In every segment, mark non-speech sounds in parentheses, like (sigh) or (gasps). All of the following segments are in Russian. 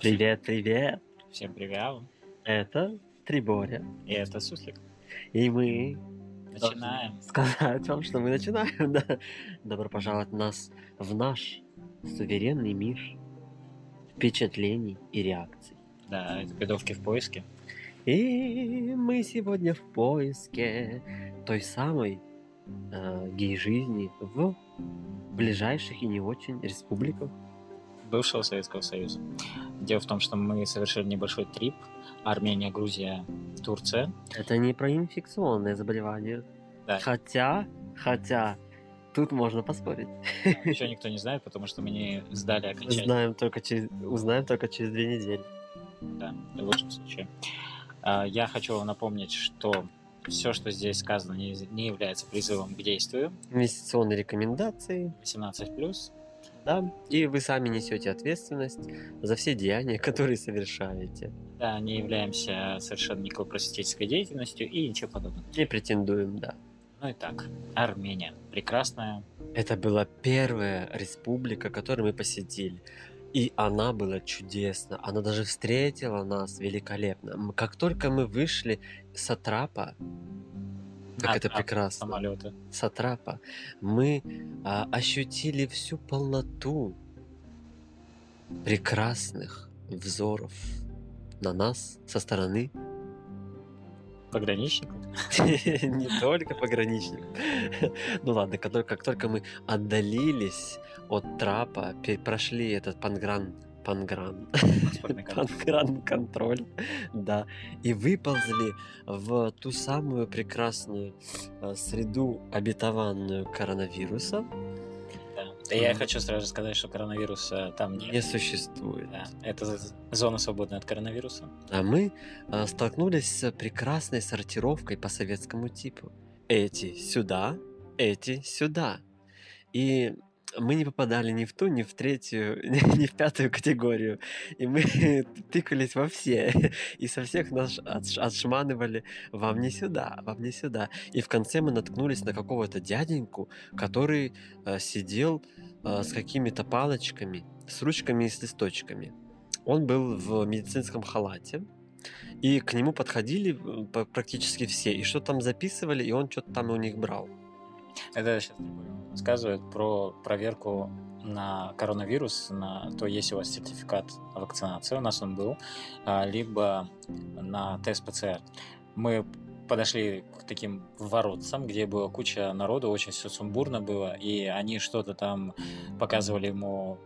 Привет, привет! Всем привет! Это Триборя. И это Суслик. И мы Начинаем. (laughs) сказать вам, что мы начинаем. (laughs) Да. Добро пожаловать нас в наш суверенный мир впечатлений и реакций. Да, это бедовки в поиске. И мы сегодня в поиске той самой э, гей-жизни в ближайших и не очень республиках. Бывшего Советского Союза. Дело в том, что мы совершили небольшой трип. Армения, Грузия, Турция. Это не про инфекционные заболевания. Да. Хотя, хотя, тут можно поспорить. Еще никто не знает, потому что мы не сдали окончательно. Знаем только через, узнаем только через две недели. Да, в лучшем случае. А, Я хочу вам напомнить, что все, что здесь сказано, не не является призывом к действию. Инвестиционные рекомендации, 18+. Да, и вы сами несете ответственность за все деяния, (laughs) которые совершаете. Да, не являемся совершенно никакой просветительской деятельностью и ничего подобного. Не претендуем, да. Ну и так, Армения. Прекрасная, Это была первая республика, которую мы посетили. И она была чудесна. Она даже встретила нас великолепно. Как только мы вышли с Атрапа, как А, это а, прекрасно. самолеты. Сатрапа, мы а, ощутили всю полноту прекрасных взоров на нас со стороны Пограничников. (laughs) не только пограничников. Ну ладно, как только, мы отдалились от трапа, прошли этот пангран, пангран, пангран контроль, да, и выползли в ту самую прекрасную э, среду обетованную коронавируса, Да. Я хочу сразу сказать, что коронавируса там нет. не существует. Да, это зона свободная от коронавируса. А мы э, столкнулись с прекрасной сортировкой по советскому типу. Эти сюда, эти сюда. И мы не попадали ни в ту, ни в третью, (laughs) ни в пятую категорию. И мы (laughs) тыкались во все. И со всех нас отш- отшманывали вам не сюда, вам не сюда. И в конце мы наткнулись на какого-то дяденьку, который э, сидел э, с какими-то палочками, с ручками и с листочками. Он был в медицинском халате, и к нему подходили практически все, и что там записывали, и он что-то там у них брал. Это сейчас рассказывает про проверку на коронавирус, на то, есть у вас сертификат вакцинации, у нас он был, а, либо на тест ПЦР. Мы подошли к таким воротцам, где была куча народу, очень все сумбурно было, и они что-то там показывали ему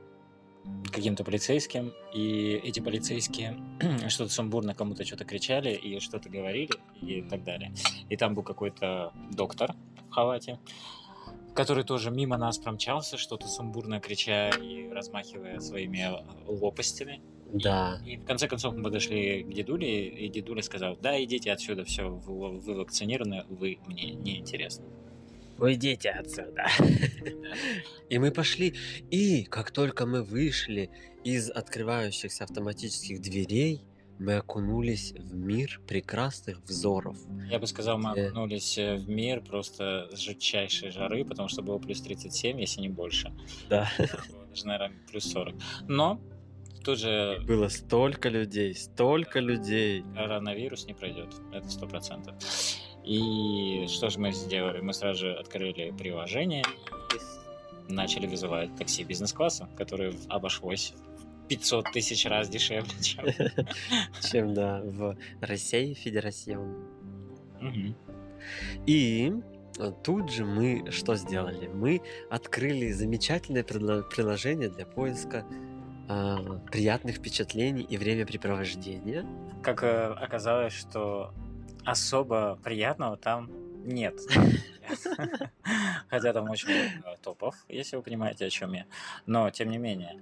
каким-то полицейским, и эти полицейские (clears throat) что-то сумбурно кому-то что-то кричали и что-то говорили и так далее. И там был какой-то доктор в халате, который тоже мимо нас промчался, что-то сумбурно крича и размахивая своими лопастями. Да. И в конце концов мы подошли к дедуле, и дедуля сказал, да, идите отсюда, все, вы, вы вакцинированы, вы мне не интересны. Уйдите отсюда. И мы пошли. И как только мы вышли из открывающихся автоматических дверей, мы окунулись в мир прекрасных взоров. Я бы сказал, мы окунулись э, в мир просто жутчайшей жары, потому что было плюс 37, если не больше. Да. Даже, наверное, плюс 40. Но тут же Было столько людей, столько людей. коронавирус не пройдет, это сто процентов. И что же мы сделали? Мы сразу же открыли приложение и начали вызывать такси бизнес-класса, которое обошлось в 500 тысяч раз дешевле, чем... (laughs) Чем, да, в России Федерацион. Мгм. И тут же мы что сделали? Мы открыли замечательное приложение для поиска а, приятных впечатлений и времяпрепровождения. Как э, оказалось, что особо приятного там нет. (laughs) Хотя там очень много топов, если вы понимаете, о чем я. Но, тем не менее,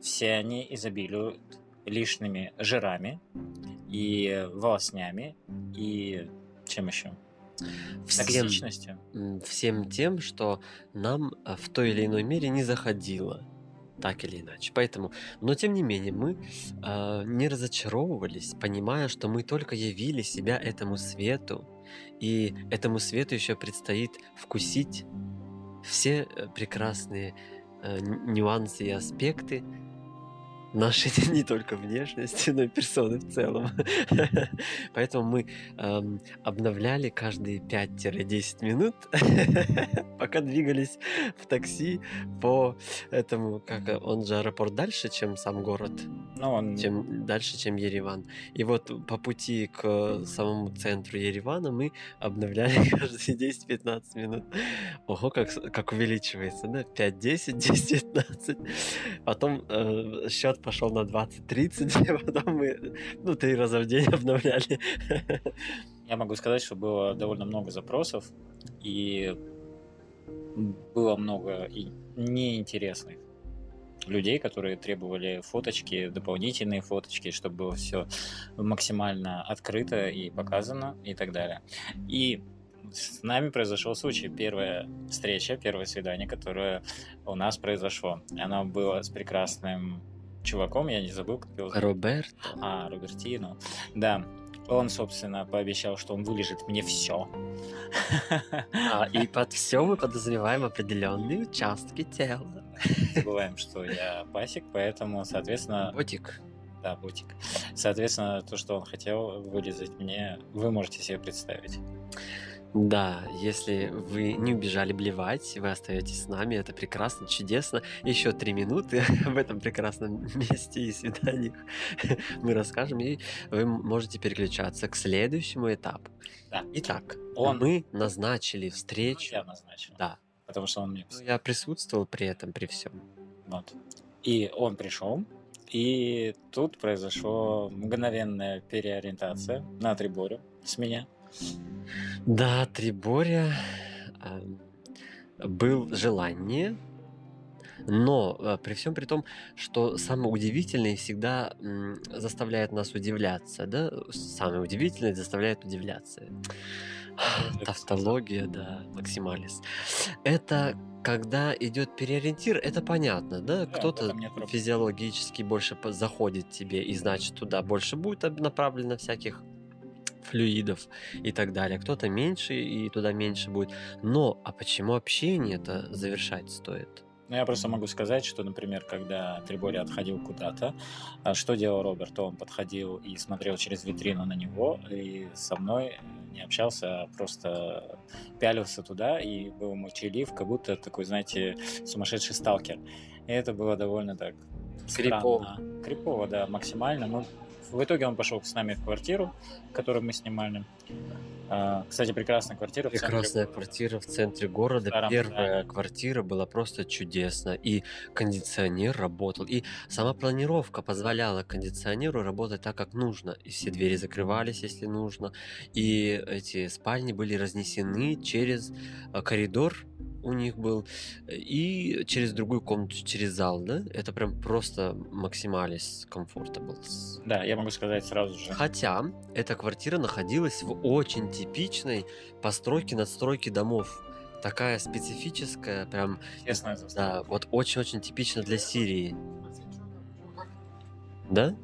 все они изобилуют лишними жирами и волоснями и чем еще? Всем, Токсичностью. всем тем, что нам а, в той или иной мере не заходило. Так или иначе. Поэтому, но тем не менее, мы а, не разочаровывались, понимая, что мы только явили себя этому свету, и этому свету еще предстоит вкусить все э, прекрасные э, нюансы и аспекты нашей (laughs) не только внешности, но и персоны в целом. (laughs) Поэтому мы эм, обновляли каждые 5-10 минут, (laughs) пока двигались в такси по этому, как он же аэропорт дальше, чем сам город, Ну, он... чем дальше, чем Ереван. И вот по пути к самому центру Еревана мы обновляли каждые 10-15 минут. Ого, как, как увеличивается, да? 5-10, 10-15. Потом э, счет пошел на 20-30, (laughs) и потом мы, ну, три раза в день (laughs) обновляли. Я могу сказать, что было довольно много запросов, и было много и неинтересных людей, которые требовали фоточки, дополнительные фоточки, чтобы было все максимально открыто и показано и так далее. И с нами произошел случай. Первая встреча, первое свидание, которое у нас произошло. Оно было с прекрасным чуваком, я не забыл, как его зовут. Роберт, А, Робертино. Да. Он, собственно, пообещал, что он вылежит мне все. а, и под все мы подозреваем определенные участки тела. Забываем, что я пасек, поэтому, соответственно, Ботик. да, бутик. Соответственно, то, что он хотел вылезать мне, вы можете себе представить. Да, если вы не убежали блевать, вы остаетесь с нами, это прекрасно, чудесно. Еще три минуты (laughs) в этом прекрасном (laughs) месте и свиданиях (laughs) мы расскажем, и вы можете переключаться к следующему этапу. Да. Итак, Он- мы назначили Ну, встречу. я назначил. Да, Потому что он мне Ну, я присутствовал при этом, при всем. Вот. И он пришел, и тут произошла мгновенная переориентация на триборе с меня. Да, Триборя эм, был желание, но э, при всем при том, что самое удивительное всегда заставляет нас удивляться, да, самое удивительное заставляет удивляться. Тавтология, да, максималис. Это когда идет переориентир, это понятно, да? Кто-то физиологически больше заходит тебе, и значит туда больше будет направлено всяких флюидов и так далее. Кто-то меньше, и туда меньше будет. Но, а почему общение это завершать стоит? Ну, я просто могу сказать, что, например, когда Трибори отходил куда-то, а что делал Роберт? Он подходил и смотрел через витрину на него, и со мной не общался, а просто пялился туда, и был молчалив, как будто такой, знаете, сумасшедший сталкер. И это было довольно так Крипово. Крипово, да, максимально. Но в итоге он пошел с нами в квартиру, которую мы снимали. А, Кстати, прекрасная квартира. в Прекрасная города. квартира в центре города. старом Первая здании. квартира была просто чудесна. И кондиционер работал. И сама планировка позволяла кондиционеру работать так, как нужно. И все двери закрывались, если нужно. И эти спальни были разнесены через э, коридор у них был и через другую комнату, через зал, да? Это прям просто максималис комфортабл. Да, я могу сказать сразу же. Хотя эта квартира находилась в очень типичной постройке надстройке домов. Такая специфическая, прям, заставка. да, вот очень-очень типично для Сирии. Да?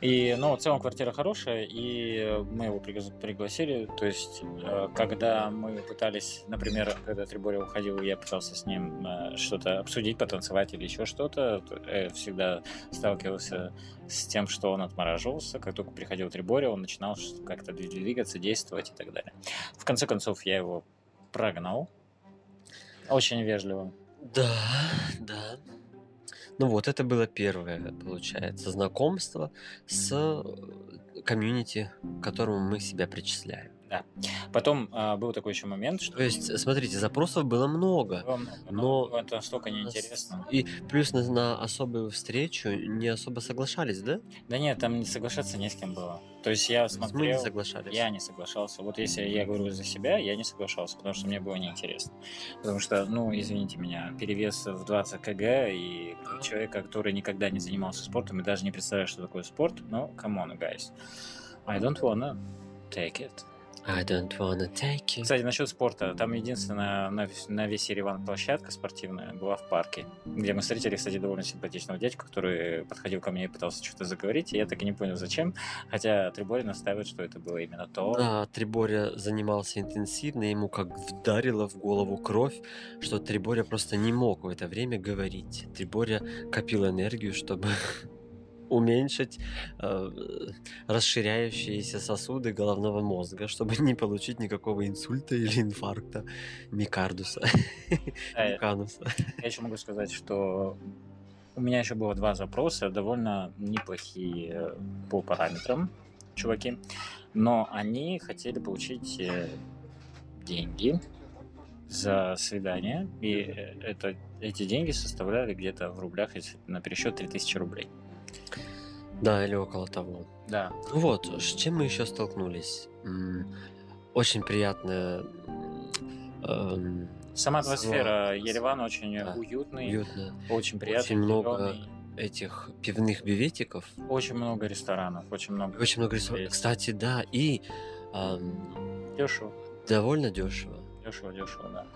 И, ну, в целом квартира хорошая, и мы его пригла- пригласили. То есть, э, когда мы пытались, например, когда Трибори уходил, я пытался с ним э, что-то обсудить, потанцевать или еще что-то, то, всегда сталкивался с тем, что он отмораживался. Как только приходил Трибори, он начинал как-то дви- двигаться, действовать и так далее. В конце концов, я его прогнал. Очень вежливо. Да, да. Ну вот, это было первое, получается, знакомство с э, комьюнити, к которому мы себя причисляем. Потом а, был такой еще момент, что То есть, смотрите, запросов было много. было много, но- но это настолько неинтересно. И плюс на, на особую встречу не особо соглашались, да? Да нет, там не соглашаться не с кем было. То есть я Мы не смотрел, соглашались. я не соглашался. Вот если я говорю за себя, я не соглашался, потому что мне было неинтересно. Потому что, ну, извините меня, перевес в 20 кг и человека, который никогда не занимался спортом и даже не представляет, что такое спорт, ну, come on, guys. I don't wanna take it. I don't wanna take you. Кстати, насчет спорта. Там единственная на, весь- на весь Ереван площадка спортивная была в парке, где мы встретили, кстати, довольно симпатичного дядьку, который подходил ко мне и пытался что-то заговорить, и я так и не понял, зачем. Хотя Трибори настаивает, что это было именно то. Да, Триборя занимался интенсивно, ему как вдарило в голову кровь, что Триборя просто не мог в это время говорить. Триборя копил энергию, чтобы (laughs) уменьшить э, расширяющиеся сосуды головного мозга, чтобы не получить никакого инсульта или инфаркта микардуса, (laughs) микануса. Я еще могу сказать, что у меня еще было два запроса, довольно неплохие э, по параметрам, чуваки. Но они хотели получить э, деньги за свидание, и э, это, эти деньги составляли где-то в рублях, если на пересчет 3000 рублей. Да, или около того. Да, Ну Вот, с чем мы еще столкнулись? Очень приятно эм, сама атмосфера Еревана очень Да. уютный, уютно. очень приятный, Очень много зелёный. этих пивных биветиков. очень много ресторанов, очень много. Очень много ресторанов. Есть. Кстати, да, и ам, Дешево. довольно дешево. Дешево, дешево, да.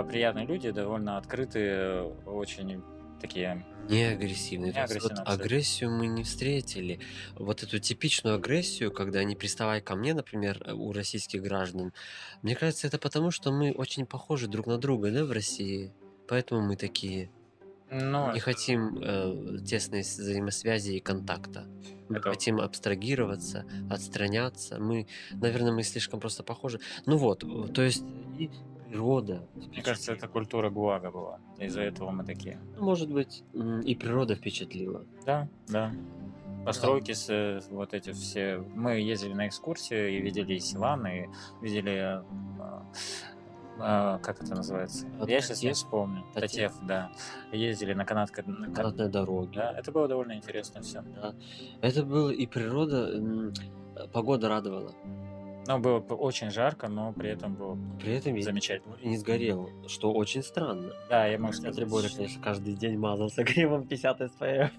Э, Приятные люди, довольно открытые, очень такие. Не агрессивные. Не есть вот агрессию мы не встретили. Вот эту типичную агрессию, когда они приставай ко мне, например, э, у российских граждан, мне кажется, это потому, что мы очень похожи друг на друга, да, в России. Поэтому мы такие Ну, не хотим э, тесной взаимосвязи и контакта. Мы Это- хотим абстрагироваться, отстраняться. Мы, наверное, мы слишком просто похожи. Ну вот, э, то есть природа. мне кажется, это культура ГУАГа была. Из-за этого мы такие. Ну, Может быть, и природа впечатлила. Да, да. Постройки с э, вот эти все. Мы ездили на экскурсию и видели Силан, и видели. э, э, как это называется? А, Я сейчас не вспомню. Татев. Татев, да. Ездили на канатка. на кан- Канатной дороги. Да, это было довольно интересно все. Да. Это было и природа, погода радовала. Но было очень жарко, но при этом было При этом замечательно. не сгорел, что очень странно. Да, я могу сказать. Триборя, конечно, каждый день мазался кремом 50 SPF.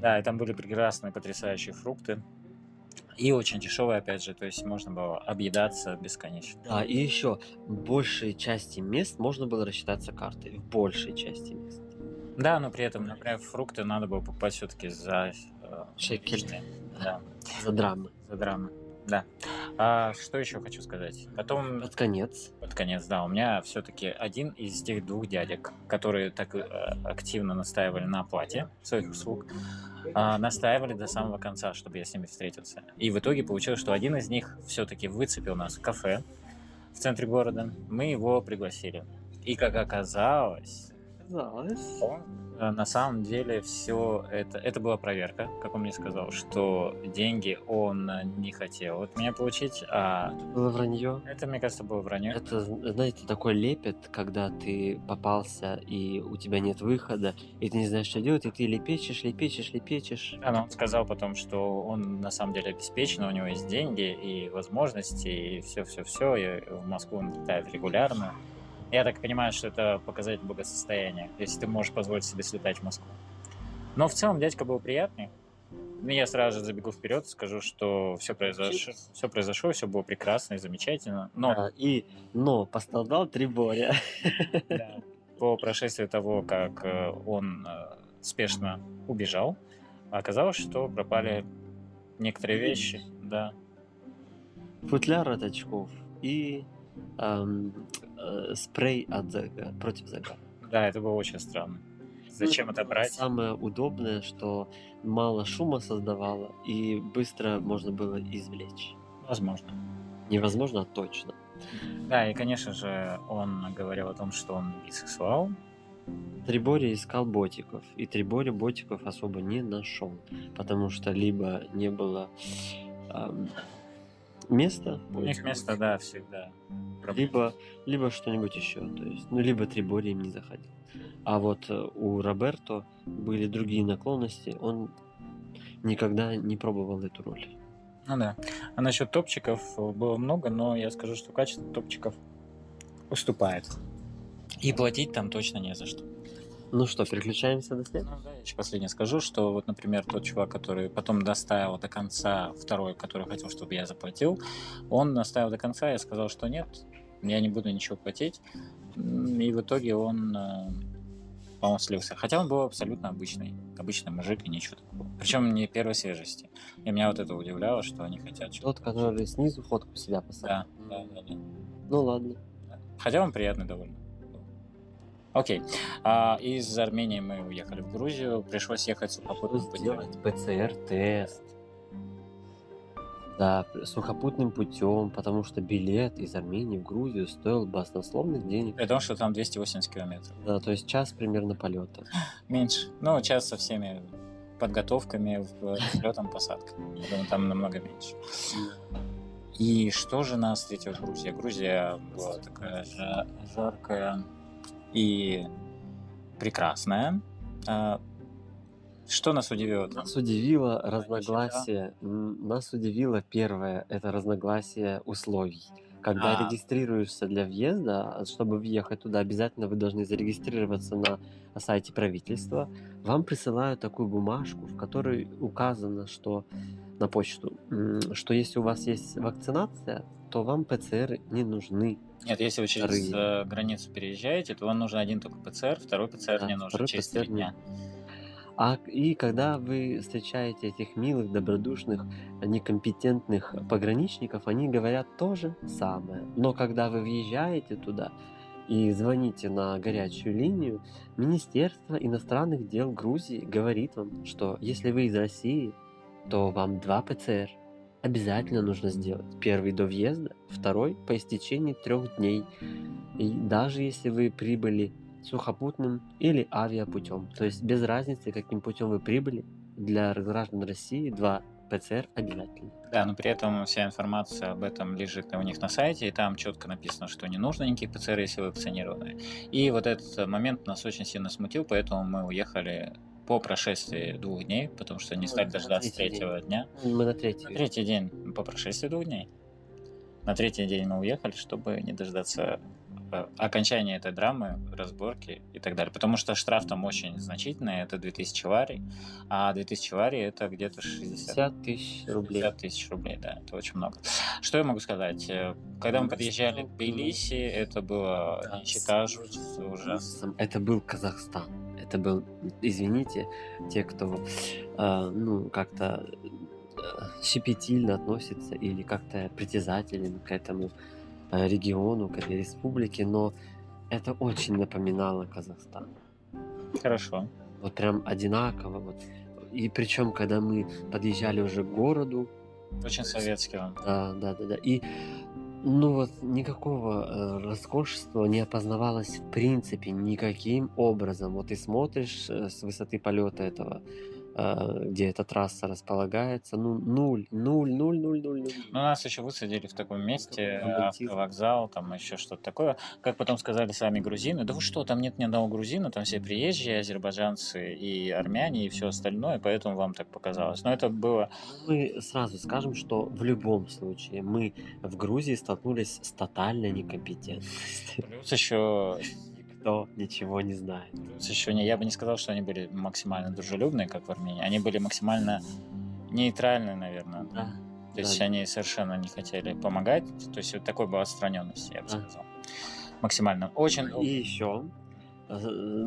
Да, и там были прекрасные, потрясающие фрукты. И очень дешевые, опять же, то есть можно было объедаться бесконечно. Да, и еще в большей части мест можно было рассчитаться картой. В большей части мест. Да, но при этом, например, фрукты надо было покупать все-таки за э, Шекель. Да, За драмы. за драмы. Да. А что еще хочу сказать? Потом Под конец. под конец, да, у меня все-таки один из тех двух дядек, которые так э, активно настаивали на оплате своих услуг, а, настаивали до самого конца, чтобы я с ними встретился. И в итоге получилось, что один из них все-таки выцепил нас в кафе в центре города. Мы его пригласили. И как оказалось, Казалось. он, э, на самом деле все это, это была проверка, как он мне сказал, что деньги он не хотел от меня получить, а Было вранье. это, мне кажется, было вранье. Это, знаете, такой лепет, когда ты попался и у тебя нет выхода, и ты не знаешь, что делать, и ты лепечешь, лепечешь, лепечешь. Да, но он сказал потом, что он на самом деле обеспечен, у него есть деньги и возможности, и все-все-все, и в Москву он летает регулярно. Я так понимаю, что это показатель благосостояния, если ты можешь позволить себе слетать в Москву. Но в целом дядька был приятный. Ну, Я сразу же забегу вперед, скажу, что все произошло, все произошло, все было прекрасно и замечательно. Но Да, и, но пострадал Триборя. Да. По прошествии того, как э, он э, спешно убежал, оказалось, что пропали некоторые вещи. Да. Футляр от очков и эм, э, спрей от загара, против загара. Да, это было очень странно. Зачем это брать? Самое удобное, что мало шума создавало и быстро можно было извлечь. Возможно. Невозможно, а точно. Да, и, конечно же, он говорил о том, что он бисексуал. Трибори искал ботиков, и Трибори ботиков особо не нашел, потому что либо не было эм, места, У них место, да, всегда. проблема. либо, либо что-нибудь еще, то есть, ну, либо Трибори им не заходил. А вот э, у Роберто были другие наклонности, он никогда не пробовал эту роль. Ну да. А насчет топчиков э, было много, но я скажу, что качество топчиков уступает. И платить там точно не за что. Ну что, переключаемся на след? Ну да, я еще последнее скажу, что вот, например, тот чувак, который потом доставил до конца, второй, который хотел, чтобы я заплатил, он доставил до конца, я сказал, что нет, я не буду ничего платить. И в итоге он, э, по-моему, слился. Хотя он был абсолютно обычный, обычный мужик и ничего такого. Причем не первой свежести. И меня вот это удивляло, что они хотят Тот, который снизу фотку себя Да, поставил. да, да, да. Ну ладно. Хотя он приятный довольно. Окей. А, из Армении мы уехали в Грузию. Пришлось ехать Что сухопутным путем. сделать ПЦР-тест. Да, сухопутным путем, потому что билет из Армении в Грузию стоил баснословных денег. При том, что там 280 километров. Да, то есть час примерно полета. Меньше. Ну, час со всеми подготовками, взлетом, посадкой. Там намного меньше. И что же нас встретила Грузия? Грузия была такая жа- жаркая и прекрасная. А, Что нас удивило там? Нас удивило разногласие. м, Нас удивило первое, это разногласие условий. Когда А. регистрируешься для въезда, чтобы въехать туда, обязательно вы должны зарегистрироваться на сайте правительства. Вам присылают такую бумажку, в которой указано, что на почту, что если у вас есть вакцинация, то вам ПЦР не нужны. Нет, если вы через Вторые. э, границу переезжаете, то вам нужен один только ПЦР, второй ПЦР Да, не нужен через три дня. А и когда вы встречаете этих милых, добродушных, некомпетентных пограничников, они говорят то же самое. Но когда вы въезжаете туда и звоните на горячую линию, Министерство иностранных дел Грузии говорит вам, что если вы из России, то вам два ПЦР обязательно нужно сделать. Первый до въезда, второй по истечении трех дней. И даже если вы прибыли сухопутным или авиапутем. То есть без разницы, каким путем вы прибыли, для граждан России два ПЦР обязательно. Да, но при этом вся информация об этом лежит у них на сайте, и там четко написано, что не нужно никаких ПЦР, если вы вакцинированы. И вот этот момент нас очень сильно смутил, поэтому мы уехали по прошествии двух дней, потому что не Ну, стали дождаться третьего дня. Мы на третий. На третий день, по прошествии двух дней. На третий день мы уехали, чтобы не дождаться э, окончания этой драмы, разборки и так далее. Потому что штраф там очень значительный, это 2000 лари, а 2000 лари это где-то 60 50 тысяч рублей. 50 тысяч рублей, да, это очень много. Что я могу сказать? Э, Когда мы Ну, подъезжали ну, в Тбилиси, это было Да, нищета жутко ужасно. Это был Казахстан. Это был, извините, те, кто э, ну как-то э, щепетильно относится или как-то притязателен к этому э, региону, к этой республике, но это очень напоминало Казахстан. Хорошо. Вот прям одинаково. Вот. И причем, когда мы подъезжали уже к городу, Очень советский он. да, да, да, да. И ну вот никакого э, роскошества не опознавалось в принципе никаким образом. Вот ты смотришь э, с высоты полета этого, где эта трасса располагается, ну нуль, нуль, нуль, нуль, нуль, нуль. Ну, нас еще высадили в таком месте, автовокзал, там еще что-то такое. Как потом сказали сами грузины, да вы что, там нет ни одного грузина, там все приезжие, азербайджанцы и армяне и все остальное, поэтому вам так показалось. Но это было... Мы сразу скажем, что в любом случае мы в Грузии столкнулись с тотальной некомпетентностью. Плюс еще Никто ничего не знает. Плюс еще не, я бы не сказал, что они были максимально дружелюбные, как в Армении. Они были максимально нейтральны, наверное. Да. То есть да. они совершенно не хотели помогать. То есть вот такой была отстраненность, я бы Да. сказал. Максимально. Очень... И еще э,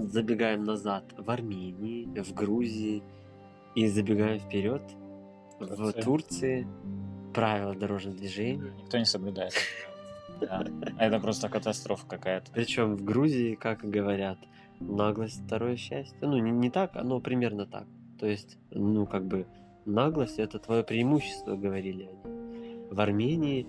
забегаем назад в Армении, в Грузии и забегаем вперед в Турция. Турции. Правила дорожного движения. Никто не соблюдает. Да. Это просто катастрофа какая-то. Причем в Грузии, как говорят, наглость второе счастье. Ну, не, не так, но примерно так. То есть, ну, как бы, наглость это твое преимущество, говорили они. В Армении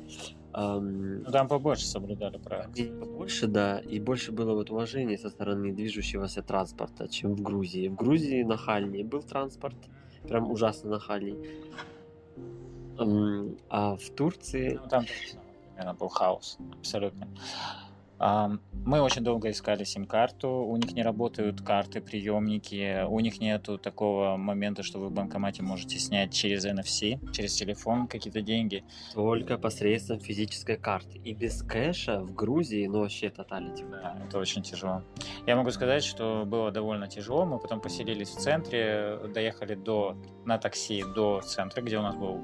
Ну, там побольше соблюдали правила. Побольше, да, и больше было вот уважения со стороны движущегося транспорта, чем в Грузии. В Грузии нахальнее был транспорт, прям ужасно нахальный. Ам, А в Турции Ну, там примерно был хаос. Абсолютно. Мы очень долго искали сим-карту, у них не работают карты, приемники, у них нету такого момента, что вы в банкомате можете снять через NFC, через телефон какие-то деньги. Только посредством физической карты. И без кэша в Грузии, ну, вообще тоталити. Да, это очень тяжело. Я могу сказать, что было довольно тяжело. Мы потом поселились в центре, доехали до, на такси до центра, где у нас был,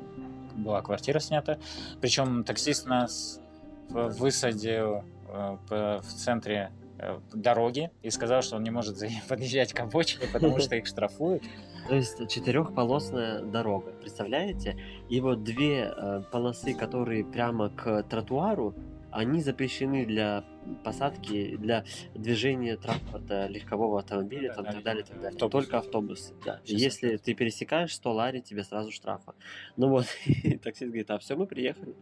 была квартира снята. Причем таксист нас высадил э, в центре э, дороги и сказал, что он не может (laughs) подъезжать к обочине, потому что их штрафуют. То есть четырехполосная дорога, представляете? И вот две э, полосы, которые прямо к тротуару, они запрещены для посадки, для движения транспорта, легкового автомобиля, Да, там, да, так далее, так далее. автобусы. Только автобусы, да. Сейчас Если автобусы. ты пересекаешь 100 лари, тебе сразу штрафа. Ну вот, (laughs) и таксист говорит, а все, мы приехали.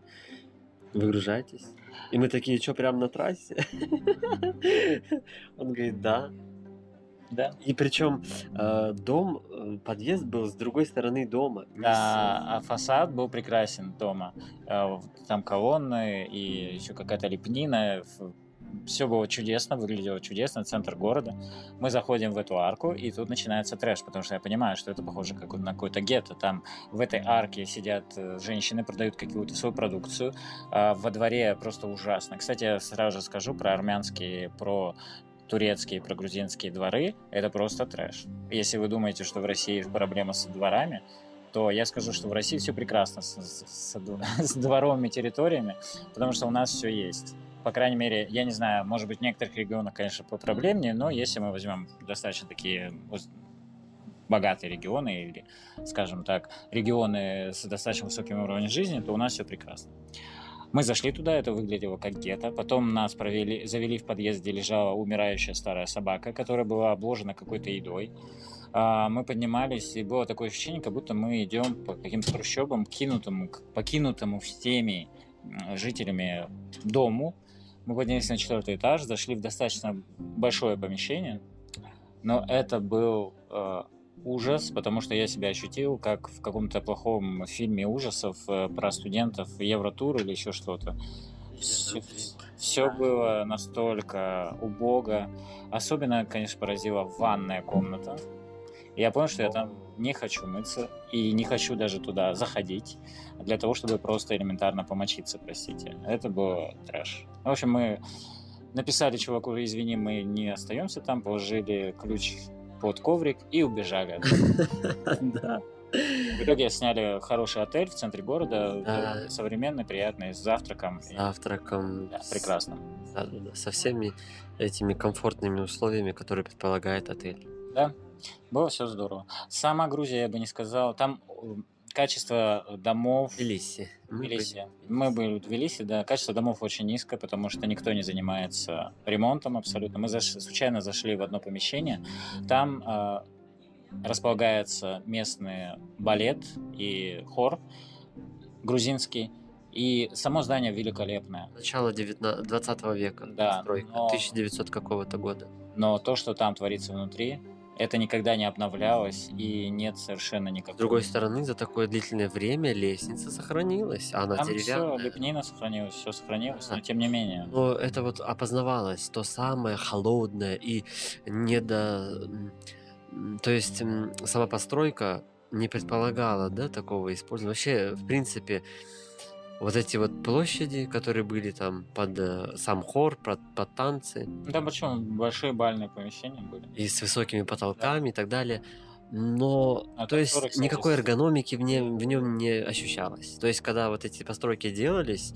Выгружайтесь. И мы такие, что, прям на трассе? (laughs) Он говорит, да. Да. И причем э, дом, э, подъезд был с другой стороны дома. не с- А, а фасад был прекрасен дома. Э, Там колонны и еще какая-то лепнина. Все было чудесно, выглядело чудесно, центр города. Мы заходим в эту арку, и тут начинается трэш, потому что я понимаю, что это похоже как на какое-то гетто. Там в этой арке сидят э, женщины, продают какую-то свою продукцию. А во дворе просто ужасно. Кстати, я сразу же скажу про армянские, про турецкие, про грузинские дворы. Это просто трэш. Если вы думаете, что в России проблема с дворами, то я скажу, что в России все прекрасно с, с- с дворовыми территориями, потому что у нас все есть. По крайней мере, я не знаю, может быть, в некоторых регионах, конечно, проблемнее, но если мы возьмем достаточно такие уз- богатые регионы или, скажем так, регионы с достаточно высоким уровнем жизни, то у нас все прекрасно. Мы зашли туда, это выглядело как гетто. Потом нас провели, завели в подъезд, где лежала умирающая старая собака, которая была обложена какой-то едой. А, Мы поднимались, и было такое ощущение, как будто мы идем по каким-то трущобам, кинутому, покинутому всеми жителями дому. Мы поднялись на четвертый этаж, зашли в достаточно большое помещение, но это был э, ужас, потому что я себя ощутил как в каком-то плохом фильме ужасов э, про студентов Евротур или еще что-то. Все, было настолько убого. Особенно, конечно, поразила ванная комната. И я понял, что я там не хочу мыться и не хочу даже туда заходить для того, чтобы просто элементарно помочиться, простите. Это было трэш. В общем, мы написали чуваку, извини, мы не остаемся там, положили ключ под коврик и убежали. (laughs) Да. В итоге сняли хороший отель в центре города, Да. современный, приятный, с завтраком. С И- Завтраком. да, да, да, Со всеми этими комфортными условиями, которые предполагает отель. Да, было все здорово. Сама Грузия, я бы не сказал, там э, качество домов... Тбилиси. Тбилиси. Мы были в Тбилиси, да. Качество домов очень низкое, потому что никто не занимается ремонтом абсолютно. Мы заш- случайно зашли в одно помещение. Там э, располагается местный балет и хор грузинский. И само здание великолепное. Начало 19 20 века. Да, постройка, но- 1900 какого-то года. Но то, что там творится внутри, это никогда не обновлялось и нет совершенно никакого... С другой стороны, за такое длительное время лестница сохранилась, а она Там все, деревянная. лепнина сохранилась, все сохранилось, Да. но тем не менее. Но это вот опознавалось то самое холодное и недо... м, То есть сама постройка не предполагала, да, такого использования. Вообще, в принципе, вот эти вот площади, которые были там под э, сам хор, под, под танцы, Да почему? Большие бальные помещения были. и с высокими потолками и так далее. Но, А то есть, кстати, никакой эргономики в, нем, в нем не ощущалось. То есть, когда вот эти постройки делались,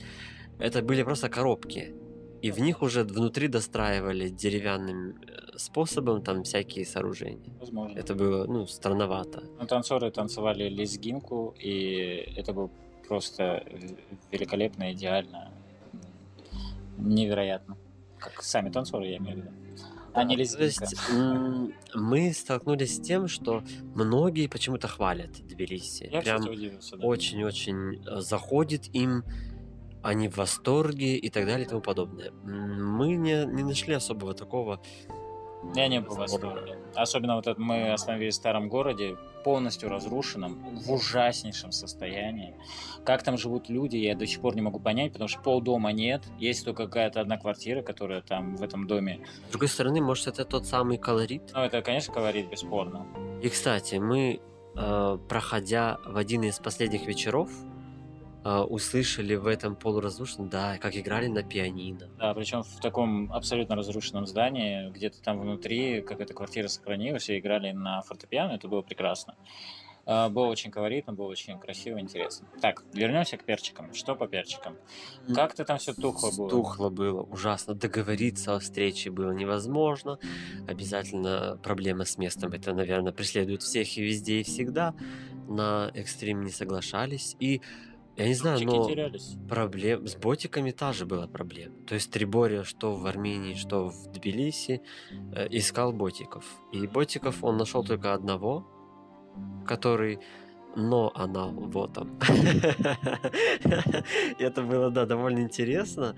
это были просто коробки. И в них уже внутри достраивали деревянным э, способом там всякие сооружения. Возможно. Это было, ну, странновато. Ну, танцоры танцевали лезгинку, и это было просто в- великолепно, идеально, невероятно. Как сами танцоры, я имею в виду. А не То лезгинка. есть, м, мы столкнулись с тем, что многие почему-то хвалят Тбилиси. Я, Прям удивился. да. очень-очень э, заходит им, они в восторге и так далее и тому подобное. Мы не, не нашли особого такого Я не был в восторге. Особенно вот это мы остановились в старом городе, полностью разрушенном, в ужаснейшем состоянии. Как там живут люди, я до сих пор не могу понять, потому что полдома нет. Есть только какая-то одна квартира, которая там в этом доме. С другой стороны, может, это тот самый колорит? Ну, это, конечно, колорит, бесспорно. И, кстати, мы, э, проходя в один из последних вечеров, э, услышали в этом полуразрушенном, да, как играли на пианино. Да, причем в таком абсолютно разрушенном здании, где-то там внутри какая-то квартира сохранилась, и играли на фортепиано, это было прекрасно. А, Было очень колоритно, было очень красиво, интересно. Так, вернемся к перчикам. Что по перчикам? Как ты там все тухло было? Тухло было, ужасно. Договориться о встрече было невозможно. Обязательно проблема с местом. Это, наверное, преследует всех и везде, и всегда. На экстрим не соглашались. И я не знаю, но терялись. проблем с ботиками та же была проблема. То есть Трибория, что в Армении, что в Тбилиси, э, искал ботиков. И ботиков он нашел только одного, который но она вот там. (laughs) Это было, да, довольно интересно.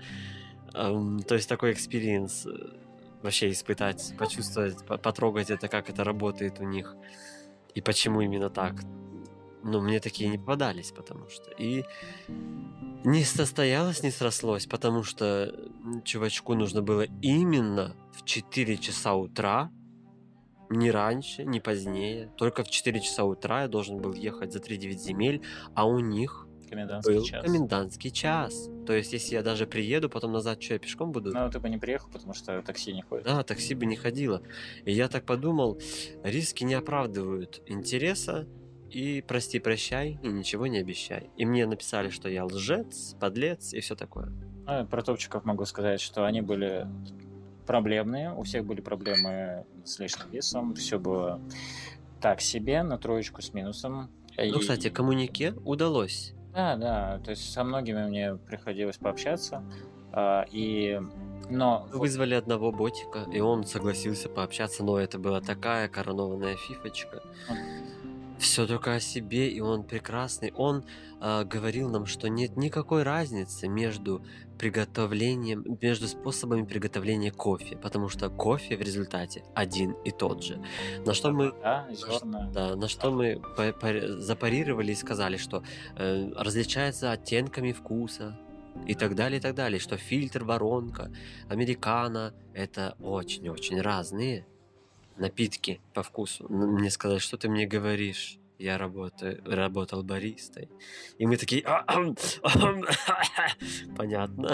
То есть такой экспириенс э, вообще испытать, почувствовать, по- потрогать это, как это работает у них и почему именно так. Ну, мне такие не попадались, потому что. И не состоялось, не срослось, потому что чувачку нужно было именно в 4 часа утра, не раньше, не позднее. Только в 4 часа утра я должен был ехать за 3-9 земель, а у них Комендантский был час. комендантский час. То есть, если я даже приеду, потом назад, что я пешком буду? Ну, ты бы не приехал, потому что такси не ходит. Да, такси бы не ходило. И я так подумал, риски не оправдывают интереса, и прости, прощай, и ничего не обещай. И мне написали, что я лжец, подлец и все такое. Ну, про топчиков могу сказать, что они были проблемные, у всех были проблемы с лишним весом, все было так себе, на троечку с минусом. Ну, И- кстати, коммунике удалось. Да, да, то есть со многими мне приходилось пообщаться, а, и... Но вызвали одного ботика, и он согласился пообщаться, но это была такая коронованная фифочка. Все только о себе, и он прекрасный. Он а, говорил нам, что нет никакой разницы между приготовлением, между способами приготовления кофе, потому что кофе в результате один и тот же. На что мы да, зерна. да, на что мы па- па- запарировали и сказали, что э, различается оттенками вкуса и так далее, и так далее, что фильтр, воронка, американо – это очень-очень разные напитки по вкусу. Мне сказали, что ты мне говоришь? Я работаю, работал баристой. И мы такие... «Ахм, ахм, (laughs) Понятно.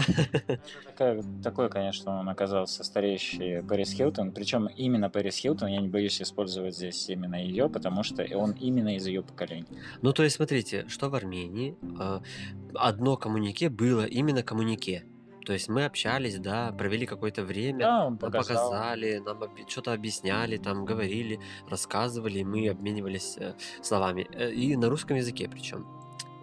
(laughs) Такой, конечно, он оказался стареющий Пэрис Хилтон. Причем именно Пэрис Хилтон, я не боюсь использовать здесь именно ее, потому что он именно из ее поколения. Ну, то есть, смотрите, что в Армении а, одно коммунике было именно коммунике. То есть мы общались, да, провели какое-то время, Да, нам показал. показали, нам что-то объясняли, там говорили, рассказывали, мы обменивались э, словами. Э, И на русском языке причем.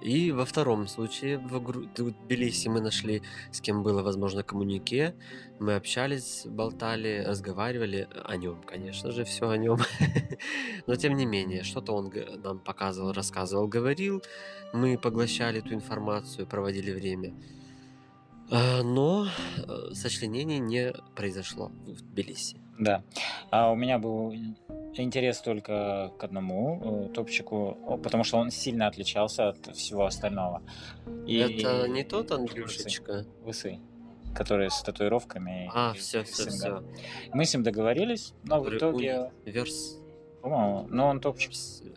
И во втором случае в Гру- Тбилиси мы нашли, с кем было, возможно, коммунике. Мы общались, болтали, разговаривали о нем, конечно же, все о нем. (laughs) Но тем не менее, что-то он нам показывал, рассказывал, говорил. Мы поглощали эту информацию, проводили время. А, Но э, сочленений не произошло в Тбилиси. Да. А у меня был интерес только к одному э, топчику, потому что он сильно отличался от всего остального. И Это не тот. Андрюшечка? Усы, которые с татуировками. А, и все, все, все. Мы с ним договорились, но в итоге, Верс. по-моему, но он топчик.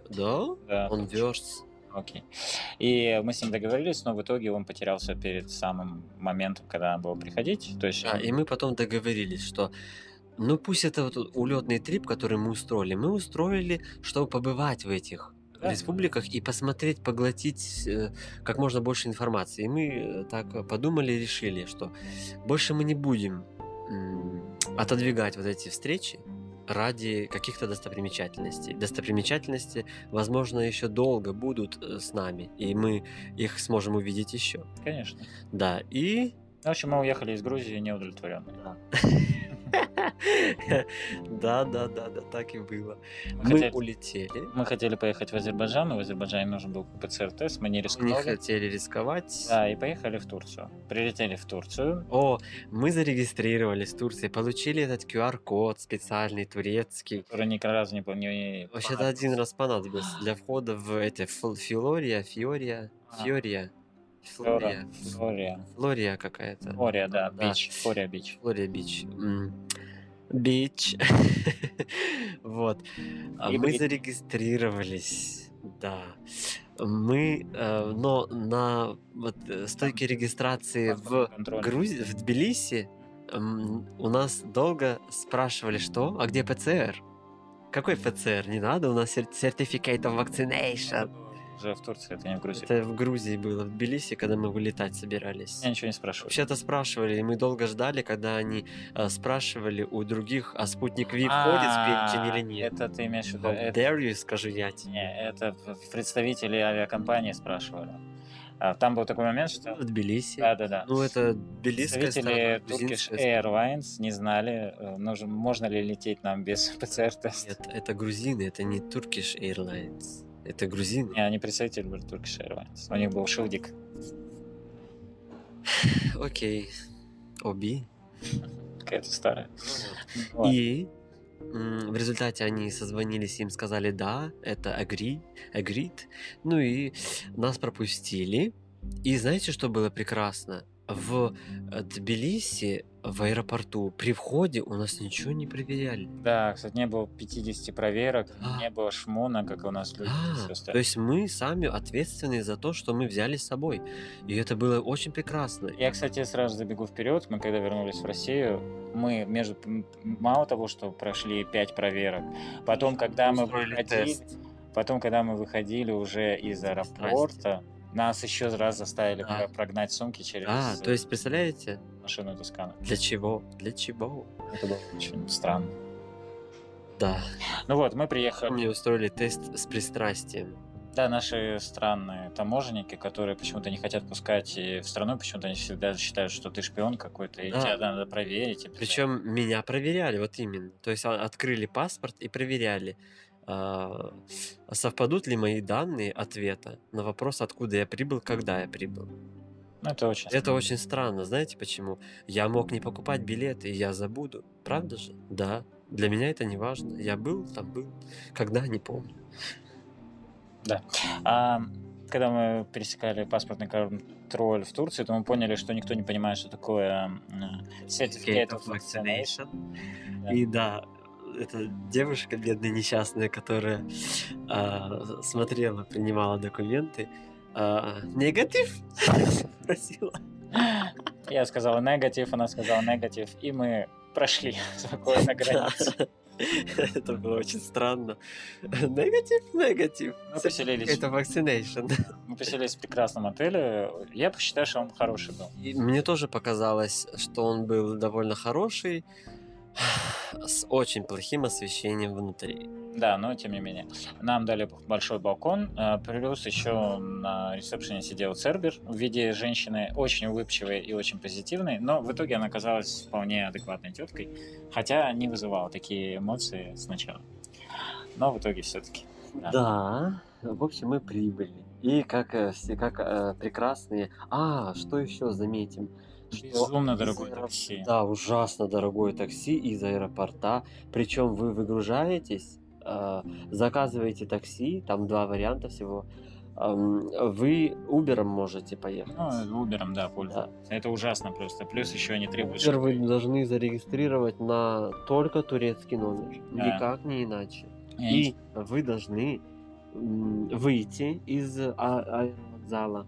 Да? Да, Он верс. Окей. И мы с ним договорились, но в итоге он потерялся перед самым моментом, когда надо было приходить. То есть он- и мы потом договорились, что ну пусть это вот улетный трип, который мы устроили, мы устроили, чтобы побывать в этих Да. республиках и посмотреть, поглотить э, как можно больше информации. И мы э, так подумали и решили, что больше мы не будем м, отодвигать вот эти встречи ради каких-то достопримечательностей. Достопримечательности, возможно, еще долго будут э, с нами, и мы их сможем увидеть еще. Конечно. Да, и В общем, мы уехали из Грузии неудовлетворенные. (laughs) Да, да, да, да, так и было. Мы улетели, мы хотели поехать в Азербайджан, но в Азербайджане нужен был ПЦР-тест, мы не не рискнули. хотели рисковать. Да, и поехали в Турцию. Прилетели в Турцию. О, мы зарегистрировались в Турции, получили этот QR-код специальный турецкий. который ни разу не, не Вообще-то один раз понадобился для входа в эти Филория, Фиория, А. Фиория, Флория, Флория, Флория какая-то. Флория, да, Да. бич, Флория бич. Флория Бич. Бич. (laughs) Вот. А И Мы зарегистрировались. Да. Мы, э, но на вот э, стойке регистрации в. Грузии, в Тбилиси у нас долго спрашивали, что, а где ПЦР? Какой ПЦР? Не надо, у нас сер- Certificate of Vaccination. Уже в Турции, это не в Грузии. Это в Грузии было, в Тбилиси, когда мы вылетать собирались. Я ничего не спрашиваю. Вообще-то спрашивали, и мы долго ждали, когда они э, спрашивали у других, а спутник Ви А, входит в перечень или нет. Это ты имеешь в виду? Это- dare you, скажу я тебе. Не, это представители авиакомпании спрашивали. А, Там был такой момент, что... В Тбилиси. Да, да, да. Ну, это тбилисская сторона, Turkish. Airlines не знали, э, нужно- можно ли лететь нам без (laughs) ПЦР-теста. Нет, это грузины, это не Turkish Airlines. Это грузины. Не, они представители были Turkish Airlines. У них был шилдик. Окей. Оби. Какая-то старая. Вот. И в результате они созвонились, им сказали, да, это agree, agreed. Ну и нас пропустили. И знаете, что было прекрасно? В э, Тбилиси, в аэропорту, при входе у нас ничего не проверяли. Да, кстати, не было 50 проверок, А. не было шмона, как у нас люди. А, то есть мы сами ответственны за то, что мы взяли с собой. И это было очень прекрасно. Я, кстати, сразу забегу вперед. Мы когда вернулись в Россию, мы между мало того, что прошли 5 проверок, потом, когда мы выходили, тест. потом, когда мы выходили уже из аэропорта, нас еще раз заставили про- прогнать сумки через А, то есть, представляете, машину Тоскана. для чего? Для чего? Это было очень странно. Да. Ну вот, мы приехали. Мне устроили тест с пристрастием. Да, наши странные таможенники, которые почему-то не хотят пускать в страну, почему-то они всегда считают, что ты шпион какой-то, и Да. тебя надо проверить. Причем меня проверяли, вот именно. То есть а- открыли паспорт и проверяли, а, совпадут ли мои данные ответа на вопрос, откуда я прибыл, когда я прибыл. Ну, это очень Это очень странно, знаете почему? Я мог не покупать билеты, и я забуду. Правда же? Да. Для меня это не важно. Я был, там был. Когда, не помню. А когда мы пересекали паспортный контроль в Турции, то мы поняли, что никто не понимает, что такое Certificate of Vaccination. Да. И да, это девушка бедная несчастная, которая а, смотрела, принимала документы. а, негатив? (laughs) Спросила. Я сказала негатив, она сказала негатив, и мы прошли (laughs) спокойно границу. (laughs) Это было очень странно. Негатив, негатив. Мы поселились. Это vaccination. Мы поселились в прекрасном отеле. Я считаю, что он хороший был. И мне тоже показалось, что он был довольно хороший, с очень плохим освещением внутри. Да, но тем не менее. Нам дали большой балкон, э, плюс еще на ресепшене сидел Цербер в виде женщины, очень улыбчивой и очень позитивной, но в итоге она оказалась вполне адекватной теткой, хотя не вызывала такие эмоции сначала. Но в итоге все-таки. Да, в общем, мы прибыли. И как э, как э, прекрасные. А, что еще заметим? Что Безумно дорогое аэро- такси. Да, ужасно дорогое такси из аэропорта. Причем вы выгружаетесь, э, заказываете такси, там два варианта всего. Эм, Вы Убером можете поехать. Ну, Убером, да, пользуюсь. Это ужасно просто. Плюс еще они требуют... Убер вы должны зарегистрировать на только турецкий номер, Да. никак не иначе. И И вы должны выйти из а- аэровокзала,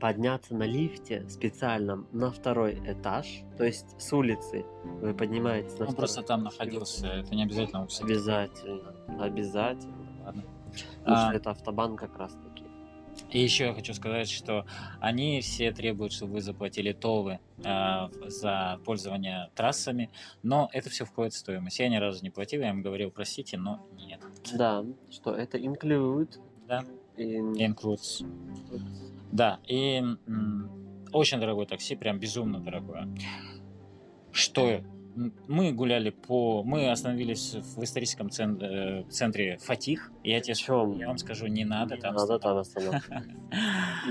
подняться на лифте специальном на второй этаж, то есть с улицы вы поднимаетесь на Он второй просто там находился, это не обязательно у всех. Обязательно, обязательно. Ладно. Потому А. это автобан как раз таки. И еще я хочу сказать, что они все требуют, чтобы вы заплатили толы э, за пользование трассами, но это все входит в стоимость. Я ни разу не платил, я им говорил, простите, но нет. Да, что это include. Да, in- includes. Да, и очень дорогое такси, прям безумно дорогое. Что мы гуляли по... Мы остановились в историческом цен- э, центре Фатих. Я тебе Причем я вам скажу, не надо не там надо там остановиться.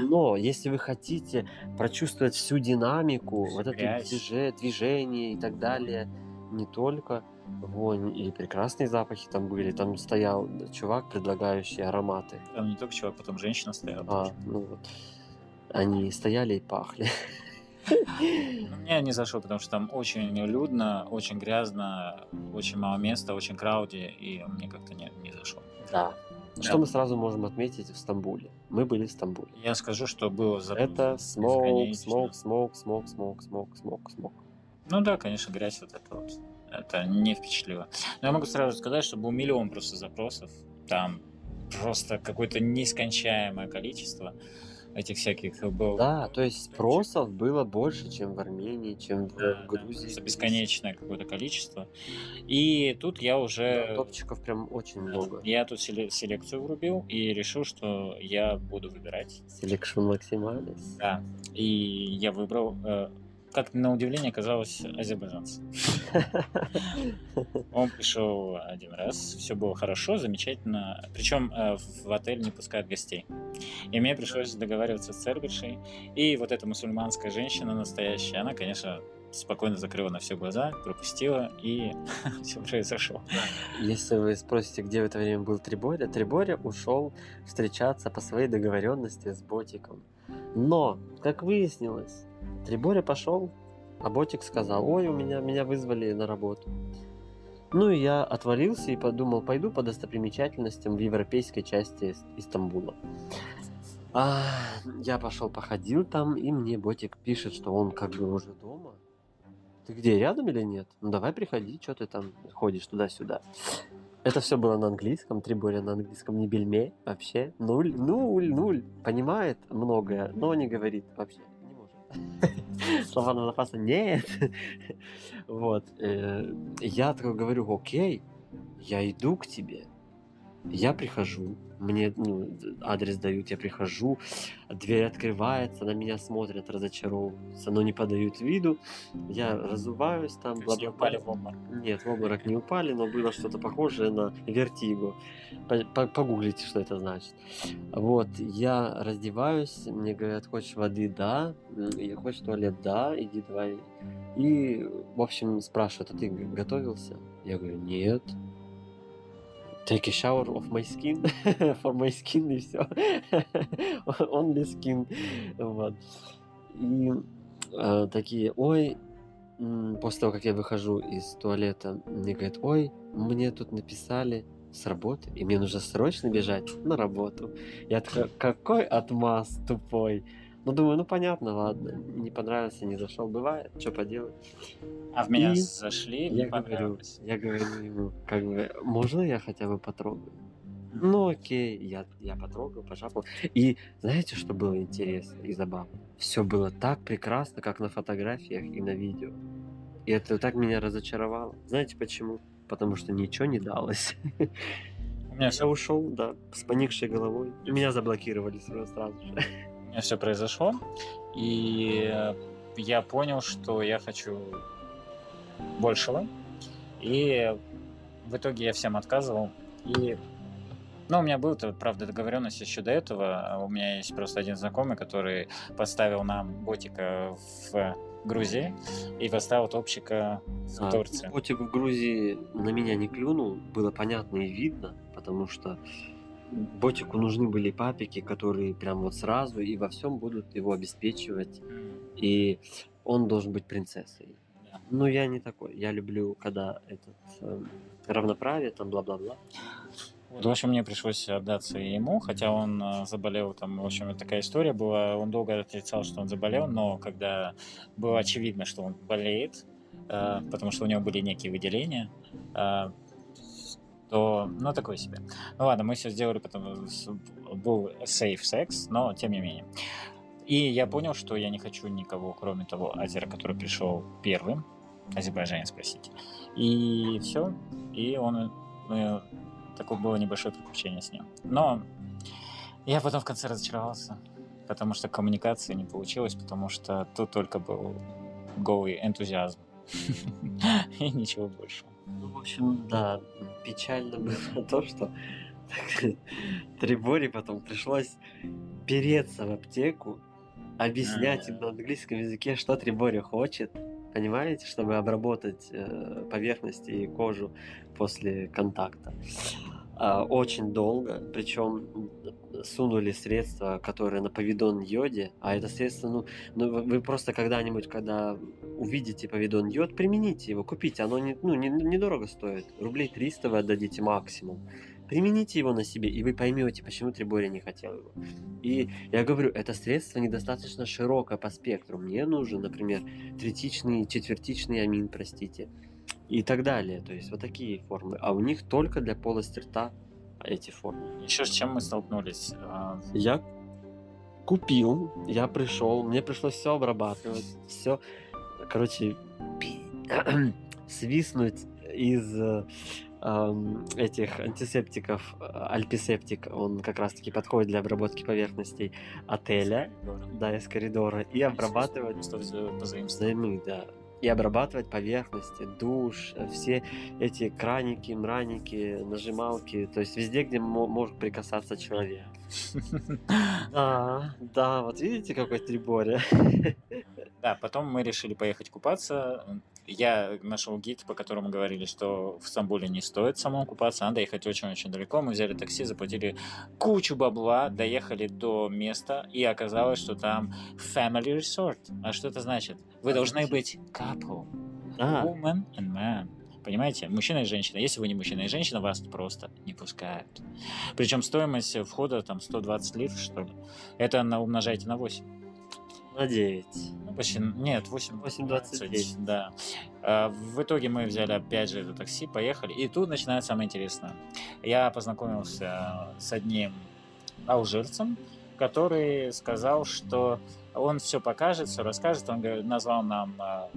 Но если вы хотите прочувствовать всю динамику, вот это Грязь. движе- движение и так далее, не только вонь и прекрасные запахи там были, там стоял чувак, предлагающий ароматы. Там не только чувак, потом женщина стояла. А, тоже. ну вот. Они стояли и пахли. Ну, Мне не зашло, потому что там очень людно, очень грязно, очень мало места, очень крауди, и мне как-то не, не зашло. Да. Да. Что мы сразу можем отметить в Стамбуле? Мы были в Стамбуле. Я скажу, что было за Это смог, бесконечно. смог, смог, смог, смог, смог, смог, смог. Ну да, конечно, грязь вот это вот. Это не впечатлило. Но я могу сразу сказать, что был миллион просто запросов. Там просто какое-то нескончаемое количество этих всяких был. Да, то есть спросов было больше, чем в Армении, чем в Да, да, Грузии. просто бесконечное какое-то количество. И тут я уже... Да, Топчиков прям очень много. Я тут селе- селекцию врубил и решил, что я буду выбирать. Selection Maximalis. Да. И я выбрал, э, как на удивление оказалось, азербайджанца. (laughs) Он пришел один раз, все было хорошо, замечательно. Причем э, в отель не пускают гостей. И мне пришлось договариваться с сервершей. И вот эта мусульманская женщина настоящая, она, конечно, спокойно закрыла на все глаза, пропустила, и (laughs) все произошло. Если вы спросите, где в это время был Триборя, Триборя ушел встречаться по своей договоренности с Ботиком. Но, как выяснилось, Триборя пошел, а Ботик сказал, ой, у меня, меня вызвали на работу. Ну и я отвалился и подумал, пойду по достопримечательностям в европейской части Ис- Истамбула. А, я пошел, походил там, и мне Ботик пишет, что он как бы уже дома. Ты где, рядом или нет? Ну давай приходи, что ты там ходишь туда-сюда. Это все было на английском, Триборя на английском не бельме вообще. Нуль, нуль, нуль. Понимает многое, но не говорит вообще. (laughs) Слова запаса нет. (laughs) Вот. э, Я такой говорю, окей, я иду к тебе. Я прихожу, мне ну, адрес дают, я прихожу, дверь открывается, на меня смотрят, разочаровываются, но не подают виду. Я разуваюсь там. То есть не упали в обморок. Нет, в обморок не упали, но было что-то похожее на вертиго. По- по- Погуглите, что это значит. Вот, я раздеваюсь, мне говорят, хочешь воды? Да. Я хочешь в туалет? Да, иди давай. И, в общем, спрашивают, а ты готовился? Я говорю, нет. Take a shower of my skin, (laughs) for my skin и все. (laughs) Only skin. Вот. И э, такие, ой, после того, как я выхожу из туалета, мне говорят, ой, мне тут написали с работы, и мне нужно срочно бежать на работу. Я такой, какой отмаз тупой. Ну, думаю, ну понятно, ладно, не понравился, не зашел, бывает, что поделать. А в меня И зашли, Я говорю, я говорю ему, как бы, можно я хотя бы потрогаю? Ну окей, я, я потрогал, пожапал. И знаете, что было интересно и забавно? Все было так прекрасно, как на фотографиях и на видео. И это так меня разочаровало. Знаете почему? Потому что ничего не далось. У меня Я все, ушел, да, с поникшей головой. Меня заблокировали сразу же. Меня все произошло, и я понял, что я хочу большего, и в итоге я всем отказывал, и ну, у меня был, правда, договоренность еще до этого. У меня есть просто один знакомый, который поставил нам ботика в Грузии и поставил топчика в А, Турции. Котик в Грузии на меня не клюнул, было понятно и видно, потому что Ботику нужны были папики, которые прям вот сразу и во всем будут его обеспечивать, и он должен быть принцессой. Но я не такой, я люблю, когда этот эм, равноправие, там бла-бла-бла. В общем, мне пришлось отдаться и ему, хотя он э, заболел, там, в общем, такая история была. Он долго отрицал, что он заболел, но когда было очевидно, что он болеет, э, потому что у него были некие выделения, э, то, ну, такое себе. Ну ладно, мы все сделали, потому что был safe секс, но тем не менее. И я понял, что я не хочу никого, кроме того Азера, который пришел первым, азербайджанец, спросите. И все. И он, мы такое было небольшое приключение с ним. Но я потом в конце разочаровался, потому что коммуникации не получилось, потому что тут только был голый энтузиазм. (laughs) И ничего больше. Ну, в общем, да, печально было (laughs) то, что (laughs) Трибори потом пришлось переться в аптеку, объяснять им на английском языке, что Трибори хочет, понимаете, чтобы обработать э, поверхности и кожу после контакта. А, очень долго, причем сунули средства, которые на повидон йоде, а это средство, ну, ну вы просто когда-нибудь, когда увидите повидон йод, примените его, купите, оно не, ну, не, недорого стоит, рублей 300 вы отдадите максимум. Примените его на себе, и вы поймете, почему Трибори не хотел его. И я говорю, это средство недостаточно широкое по спектру. Мне нужен, например, третичный, четвертичный амин, простите, и так далее. То есть вот такие формы. А у них только для полости рта эти формы. Еще с чем мы столкнулись? А, я купил, я пришел, мне пришлось все обрабатывать, все, короче, (clears throat) свиснуть из этих антисептиков, альписептик, он как раз-таки подходит для обработки поверхностей отеля, да, из коридора, и обрабатывать... Взаймы, да, и обрабатывать поверхности, душ, все эти краники, мраники, нажималки, то есть везде, где может прикасаться человек. (laughs) Да, да, вот видите, какой триборе. Да, потом мы решили поехать купаться. Я нашел гид, по которому говорили, что в Стамбуле не стоит самому купаться, надо ехать очень-очень далеко. Мы взяли такси, заплатили кучу бабла, доехали до места, и оказалось, что там family resort. А что это значит? Вы должны быть couple. А. Woman and man. Понимаете? Мужчина и женщина. Если вы не мужчина и женщина, вас просто не пускают. Причем стоимость входа там 120 лир, что ли. Это на, умножайте на 8. На 9. Ну, почти, нет, 8. 8.29. Да. А, в итоге мы взяли опять же это такси, поехали. И тут начинается самое интересное. Я познакомился с одним алжирцем, который сказал, что он все покажет, все расскажет. Он назвал нам а,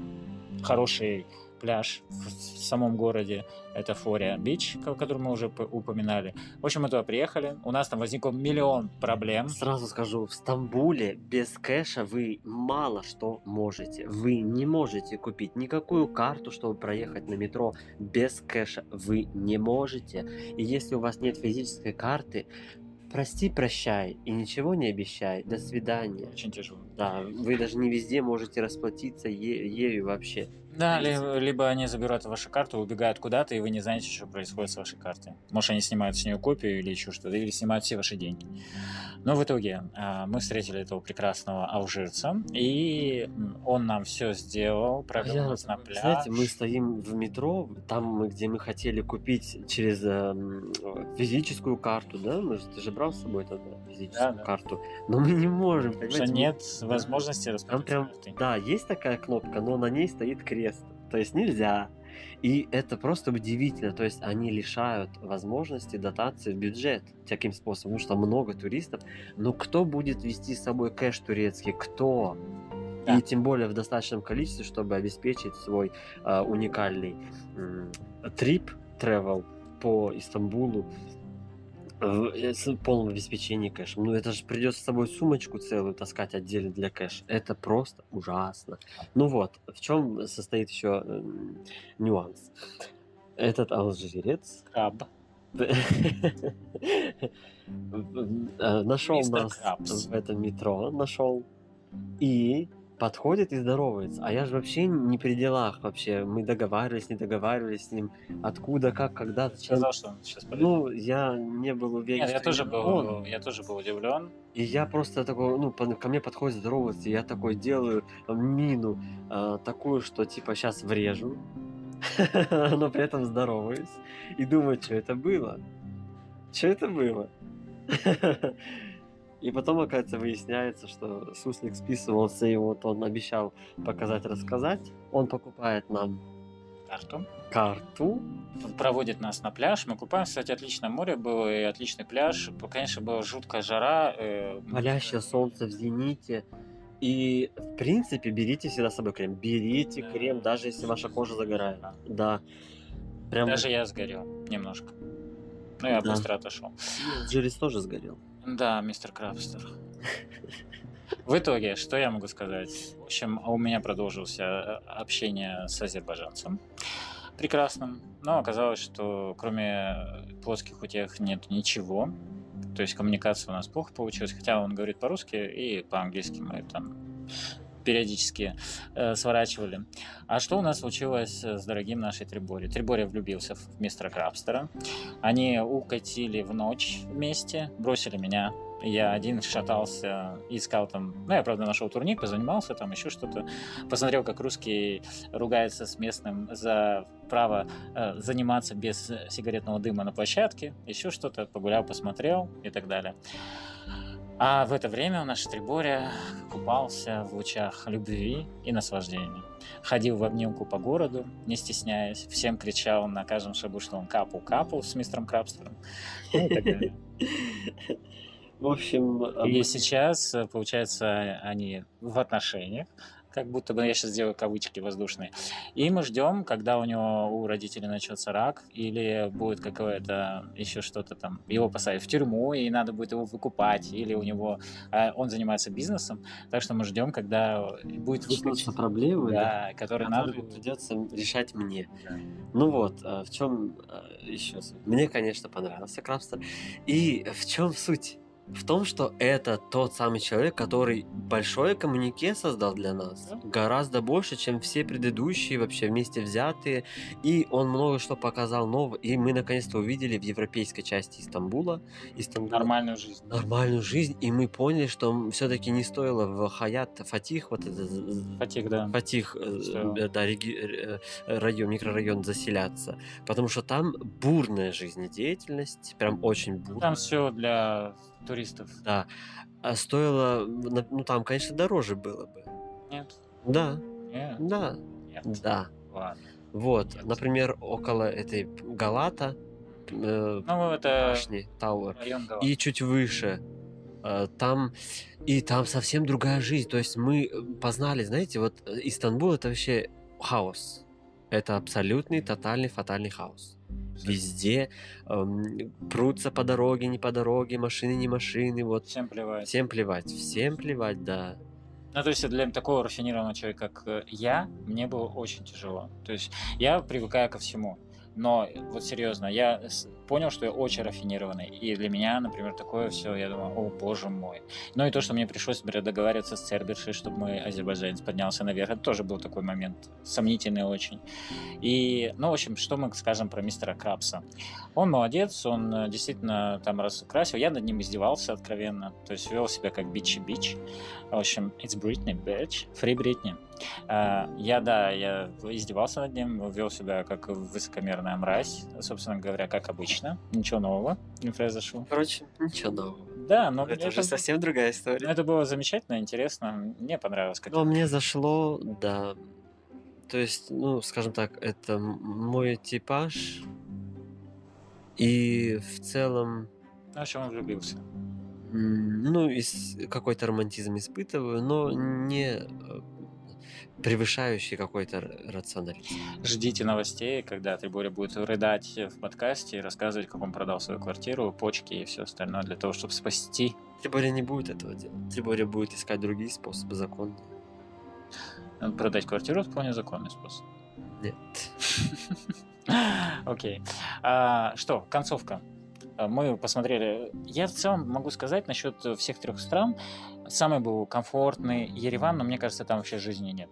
хороший пляж в самом городе, это Фория Бич, который мы уже упоминали. В общем, мы туда приехали, у нас там возникло миллион проблем. Сразу скажу, в Стамбуле без кэша вы мало что можете. Вы не можете купить никакую карту, чтобы проехать на метро без кэша. Вы не можете. И если у вас нет физической карты, Прости, прощай и ничего не обещай. До свидания. Очень тяжело. Да, вы даже не везде можете расплатиться е- ею вообще. Да, либо, либо они забирают вашу карту, убегают куда-то, и вы не знаете, что происходит с вашей картой. Может, они снимают с нее копию или еще что-то, или снимают все ваши деньги. Но в итоге а, мы встретили этого прекрасного алжирца, и он нам все сделал, провел Я, нас на пляж. Знаете, мы стоим в метро, там, где мы хотели купить через э, физическую карту, да? Мы, ты же брал с собой тогда физическую да, карту, но мы не можем, Потому что нет мы... возможности расплатиться. Да, есть такая кнопка, но на ней стоит крест крест. То есть нельзя. И это просто удивительно. То есть они лишают возможности дотации в бюджет таким способом, потому что много туристов. Но кто будет вести с собой кэш турецкий? Кто? Да. И тем более в достаточном количестве, чтобы обеспечить свой э, уникальный э, трип, travel по Истамбулу в полном обеспечении кэшем. Ну, это же придется с собой сумочку целую таскать отдельно для кэша. Это просто ужасно. Ну вот, в чем состоит еще э, нюанс? Этот алжирец... Краб. (laughs) нашел нас в этом метро, нашел. И подходит и здоровается. А я же вообще не при делах вообще. Мы договаривались, не договаривались с ним. Откуда, как, когда, зачем. Сказал, что он сейчас подойдет. Ну, я не был уверен. Нет, я тоже был, он. я тоже был удивлен. И я просто такой, ну, ко мне подходит здороваться, и я такой делаю мину э, такую, что типа сейчас врежу, (laughs) но при этом здороваюсь. И думаю, что это было? Что это было? (laughs) И потом, оказывается, выясняется, что Суслик списывался, и вот он обещал показать, рассказать. Он покупает нам карту. Карту. Проводит нас на пляж. Мы купаемся, кстати, отличное море было и отличный пляж. Конечно, была жуткая жара. Э... Палящее солнце в зените. И, в принципе, берите всегда с собой крем. Берите да. крем, даже если ваша кожа загорает. Да. да. Прям... Даже я сгорел немножко. Ну, я да. быстро отошел. Джеррис тоже сгорел. Да, мистер Крабстер. В итоге, что я могу сказать? В общем, у меня продолжился э, общение с азербайджанцем прекрасным, но оказалось, что кроме плоских утех нет ничего. То есть коммуникация у нас плохо получилась, хотя он говорит по-русски и по-английски мы там периодически э, сворачивали. А что у нас случилось с дорогим нашей Трибори? Трибори влюбился в мистера Крабстера. Они укатили в ночь вместе, бросили меня. Я один шатался, искал там... Ну, я, правда, нашел турник, позанимался там, еще что-то. Посмотрел, как русский ругается с местным за право э, заниматься без сигаретного дыма на площадке. Еще что-то. Погулял, посмотрел и так далее. А в это время наш Триборя купался в лучах любви и наслаждения. Ходил в обнимку по городу, не стесняясь, всем кричал на каждом шагу, что он капу-капу с мистером Крабстером. Ну и так далее. В общем... И сейчас, получается, они в отношениях, как будто бы я сейчас сделаю кавычки воздушные. И мы ждем, когда у него у родителей начнется рак, или будет какое-то еще что-то там, его посадят в тюрьму, и надо будет его выкупать, или у него э, он занимается бизнесом. Так что мы ждем, когда будет Начнутся проблемы, да, которые надо будет... придется решать мне. Да. Ну вот, э, в чем еще? Мне, конечно, понравился Крабстер. И в чем суть? В том, что это тот самый человек, который большое коммунике создал для нас. Гораздо больше, чем все предыдущие вообще вместе взятые. И он много что показал нового. И мы наконец-то увидели в европейской части Истамбула, Истамбула нормальную жизнь. Нормальную жизнь. И мы поняли, что все-таки не стоило в Хаят Фатих, вот это... Фатих, да. Фатих, э, да, реги... Э, район, микрорайон заселяться. Потому что там бурная жизнедеятельность, прям очень бурная. Там все для туристов. Да. А стоило, ну там, конечно, дороже было бы. Нет. Да. Нет. Да. Нет. Да. Ладно. Вот, Нет. например, около этой Галата, э, ну, это башни, Тауэр, и чуть выше, э, там, и там совсем другая жизнь. То есть мы познали, знаете, вот э, Истанбул это вообще хаос. Это абсолютный, тотальный, фатальный хаос. Везде эм, прутся по дороге, не по дороге, машины, не машины. Вот. Всем плевать. Всем плевать. Всем плевать, да. Ну, то есть для такого рафинированного человека, как э, я, мне было очень тяжело. То есть я привыкаю ко всему. Но вот серьезно, я понял, что я очень рафинированный. И для меня, например, такое все, я думаю, о боже мой. Ну и то, что мне пришлось, например, договариваться с Цербершей, чтобы мой азербайджанец поднялся наверх, это тоже был такой момент, сомнительный очень. И, ну, в общем, что мы скажем про мистера Крабса? Он молодец, он э, действительно там раскрасил. Я над ним издевался откровенно, то есть вел себя как бичи-бич. В общем, it's Britney, bitch. Free Britney. Uh, я, да, я издевался над ним, вел себя как высокомерная мразь, собственно говоря, как обычно логично, ничего нового не произошло. Короче, ничего нового. Да, но это, это уже совсем другая история. Это было замечательно, интересно, мне понравилось. Как но мне зашло, да. То есть, ну, скажем так, это мой типаж, и в целом... Ну, в чем он влюбился? Ну, какой-то романтизм испытываю, но не э, превышающий какой-то рационализм. Ждите новостей, когда Трибори будет рыдать в подкасте и рассказывать, как он продал свою квартиру, почки и все остальное для того, чтобы спасти. Трибори не будет этого делать. Трибори будет искать другие способы законные. Продать квартиру вполне законный способ. Нет. (laughs) Окей. А, что, концовка. Мы посмотрели. Я в целом могу сказать насчет всех трех стран. Самый был комфортный Ереван, но мне кажется, там вообще жизни нет.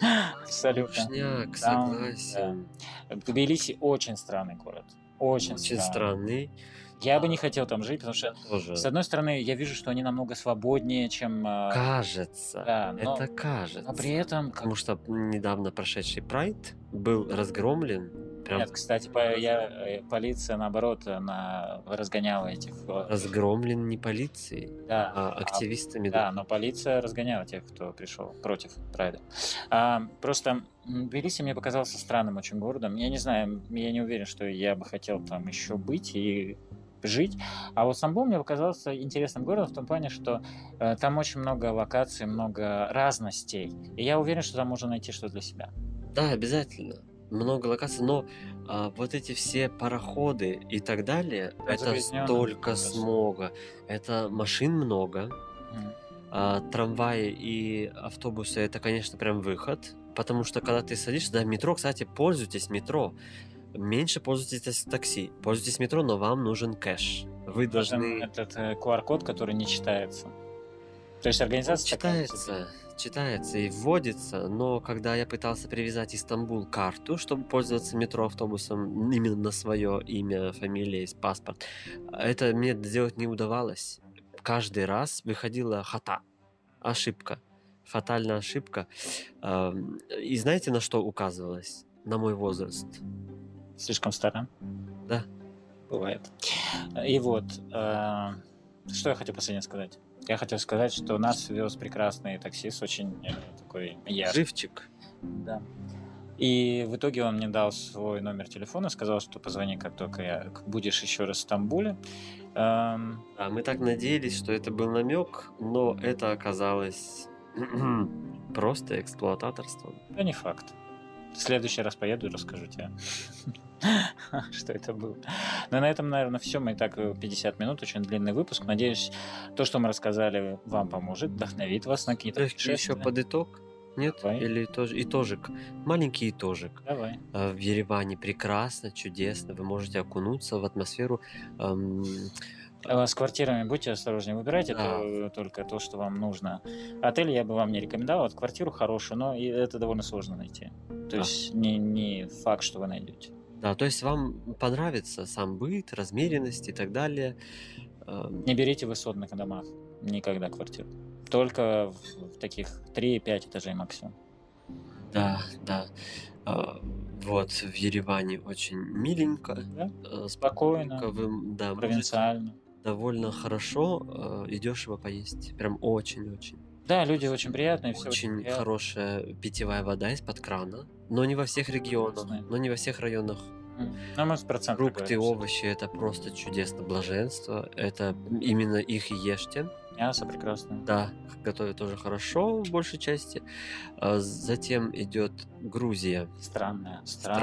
(gasps) Абсолютно. Шняк, согласен. Да. Тбилиси очень странный город. Очень, очень странный. странный. Я бы не хотел там жить, потому что, Тоже. с одной стороны, я вижу, что они намного свободнее, чем... А, кажется. Да, но, это кажется. Но при этом... Потому что недавно прошедший Прайд был разгромлен Прям... Нет, кстати, по, я, э, полиция, наоборот, она разгоняла этих... Э, Разгромлен не полицией, да, а активистами. А, да, но полиция разгоняла тех, кто пришел против Прайда. А, просто Тбилиси мне показался странным очень городом. Я не знаю, я не уверен, что я бы хотел там еще быть и жить. А вот Стамбул мне показался интересным городом в том плане, что э, там очень много локаций, много разностей. И я уверен, что там можно найти что для себя. Да, обязательно много локаций, но а, вот эти все пароходы и так далее, это столько смога, это машин много, А, трамваи и автобусы это, конечно, прям выход. Потому что когда ты садишься, да, метро, кстати, пользуйтесь метро. Меньше пользуйтесь такси. Пользуйтесь метро, но вам нужен кэш. Вы должны... этот э, QR-код, который не читается. То есть организация такая себе. Читается, и вводится, но когда я пытался привязать Истамбул карту, чтобы пользоваться метро автобусом именно на свое имя, фамилия и паспорт, это мне сделать не удавалось. Каждый раз выходила хата, ошибка, фатальная ошибка. И знаете, на что указывалось? На мой возраст. Слишком старая. Да. Бывает. И вот, э, что я хотел последнее сказать? Я хотел сказать, что нас вез прекрасный таксист, очень э, такой яркий. Живчик. Да. И в итоге он мне дал свой номер телефона, сказал, что позвони, как только я будешь еще раз в Стамбуле. Эм, А мы так надеялись, что это был намек, но это оказалось (clears throat) просто эксплуататорством. да не факт. В следующий раз поеду и расскажу тебе, (laughs) что это было. Но на этом, наверное, все. Мы и так э, 50 минут, очень длинный выпуск. Надеюсь, то, что мы рассказали, вам поможет, вдохновит вас на какие-то еще под итог? Нет? Давай. Или итож... итожик? Маленький итожик. Давай. Э, В Ереване прекрасно, чудесно. Вы можете окунуться в атмосферу. эм, С квартирами будьте осторожнее, выбирайте Да. то- только то, что вам нужно. Отель я бы вам не рекомендовал, вот квартиру хорошую, но и это довольно сложно найти. То Да. есть не, не факт, что вы найдете. Да, то есть вам понравится сам быт, размеренность и так далее. Эм, Не берите в высотных домах никогда квартиру. Только в, в таких 3-5 этажей максимум. Да, да. А, Вот, в Ереване очень миленько. Да? э, Спокойно, Вы, да, можете провинциально. Довольно хорошо э, и дешево поесть. Прям очень-очень. Да, люди очень приятные, все Очень приятно. хорошая питьевая вода из-под крана. Но не во всех регионах, но не во всех районах. Ну, может, процент Фрукты, всё. овощи это просто чудесно, блаженство. Это именно их и ешьте. Мясо прекрасное. Да, готовят тоже хорошо в большей части. А Затем идет Грузия. Странное, странное.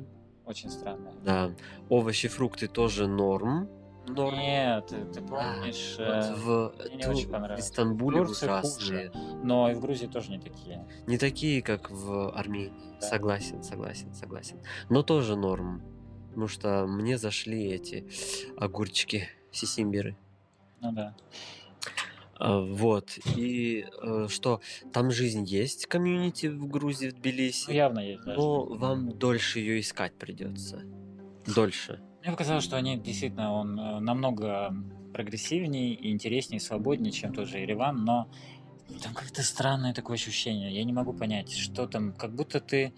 Странная. Очень странное. Да. Овощи, фрукты тоже норм. Норм. Нет, ты, помнишь, Вот э, в, мне не Ту- очень в понравилось. Истанбуле Турция ужасные. но и в Грузии тоже не такие. Не такие, как в Армении. Да. Согласен, согласен, согласен. Но тоже норм. Потому что мне зашли эти огурчики, сисимбиры. Ну да. А, Вот. И э, что, там жизнь есть, комьюнити в Грузии, в Ну, Тбилиси, явно есть даже. но вам дольше ее искать придется. Дольше. Мне показалось, что они действительно он э, намного прогрессивнее и интереснее, свободнее, чем тот же Ереван, но там как-то странное такое ощущение. Я не могу понять, что там, как будто ты...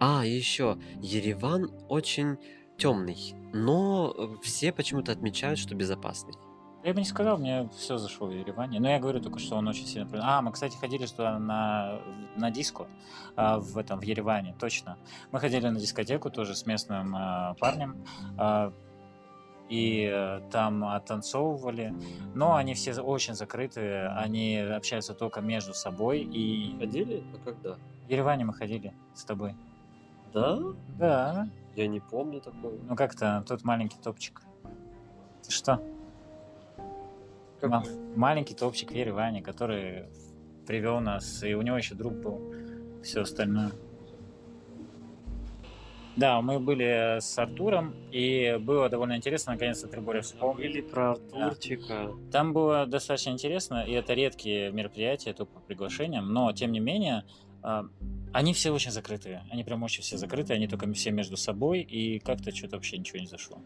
А, еще, Ереван очень темный, но э, все почему-то отмечают, что безопасный. Я бы не сказал, мне все зашло в Ереване. Но я говорю только, что он очень сильно... А, мы, кстати, ходили что на, на диско а, в этом, в Ереване, точно. Мы ходили на дискотеку тоже с местным а, парнем. а, и э, там оттанцовывали. Но они все очень закрытые, они общаются только между собой. И Ходили? А когда? в Ереване мы ходили с тобой. Да? Да. Я не помню такого. Ну как-то тут маленький топчик. Ты что? Ма- маленький топчик в Ереване, который привел нас, и у него еще друг был, все остальное. Да, мы были с Артуром, и было довольно интересно, наконец-то Триборя вспомнил. Или про Артурчика. Там было достаточно интересно, и это редкие мероприятия, только по приглашениям, но тем не менее, а, они все очень закрытые. Они прям очень все закрытые, они только все между собой, и как-то что-то вообще ничего не зашло.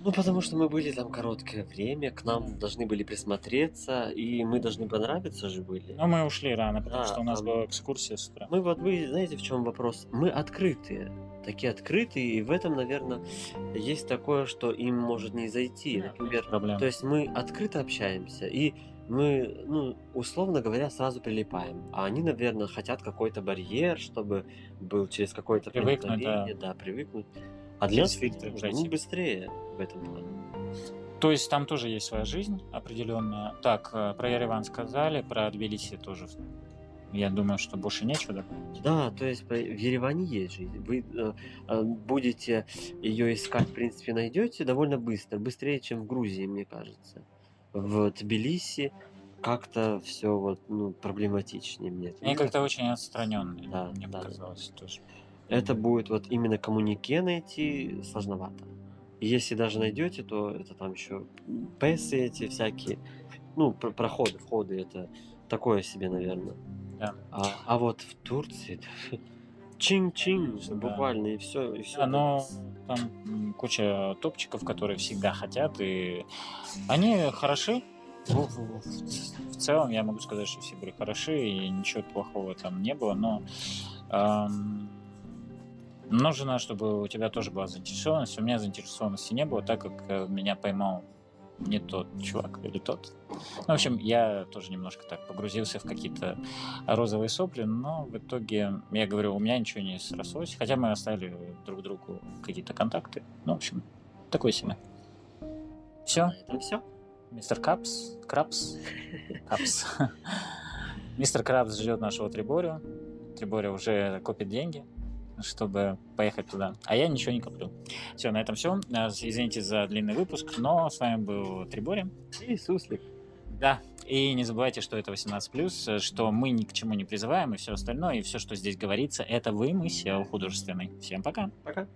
Ну, потому что мы были там короткое время, к нам должны были присмотреться, и мы должны понравиться же были. Но мы ушли рано, потому Да, что у нас а была экскурсия с утра. Мы вот, вы знаете, в чем вопрос? Мы открытые, такие открытые, и в этом, наверное, есть такое, что им может не зайти. Да, Например, проблема. то есть мы открыто общаемся, и мы, ну, условно говоря, сразу прилипаем. А они, наверное, хотят какой-то барьер, чтобы был через какое-то Привыкнуть, проникновение, да. привыкнуть. А для нас фильтры быстрее в этом плане. То есть там тоже есть своя жизнь определенная. Так, э, про Ереван сказали, про Тбилиси тоже. Я думаю, что больше нечего добавить. Да, то есть в Ереване есть жизнь. Вы э, э, будете ее искать, в принципе, найдете довольно быстро, быстрее, чем в Грузии, мне кажется. В Тбилиси как-то все вот, ну, проблематичнее мне. Они видно. как-то очень отстраненные, Да, мне да, да, да. показалось тоже. Это будет вот именно коммунике найти сложновато. Если даже найдете, то это там еще песы эти всякие, ну, про- проходы, входы, это такое себе, наверное. Да. А, а вот в Турции (laughs) чин-чин, да. буквально, и все, и все. Да, но там куча топчиков, которые всегда хотят, и они хороши. В- в целом я могу сказать, что все были хороши, и ничего плохого там не было, но эм, нужно, чтобы у тебя тоже была заинтересованность. У меня заинтересованности не было, так как э, меня поймал не тот чувак или тот. Ну, в общем, я тоже немножко так погрузился в какие-то розовые сопли, но в итоге, я говорю, у меня ничего не срослось, хотя мы оставили друг другу какие-то контакты. Ну, в общем, такой себе. Все, На этом все. мистер Капс, Крабс, Капс. (laughs) Мистер Крабс ждет нашего Триборю. Триборя уже копит деньги, чтобы поехать туда. А я ничего не коплю. Все, на этом все. Извините за длинный выпуск, но с вами был Трибори. И суслик. Да, и не забывайте, что это 18+, что мы ни к чему не призываем и все остальное, и все, что здесь говорится, это вымысел художественный. Всем пока! Пока.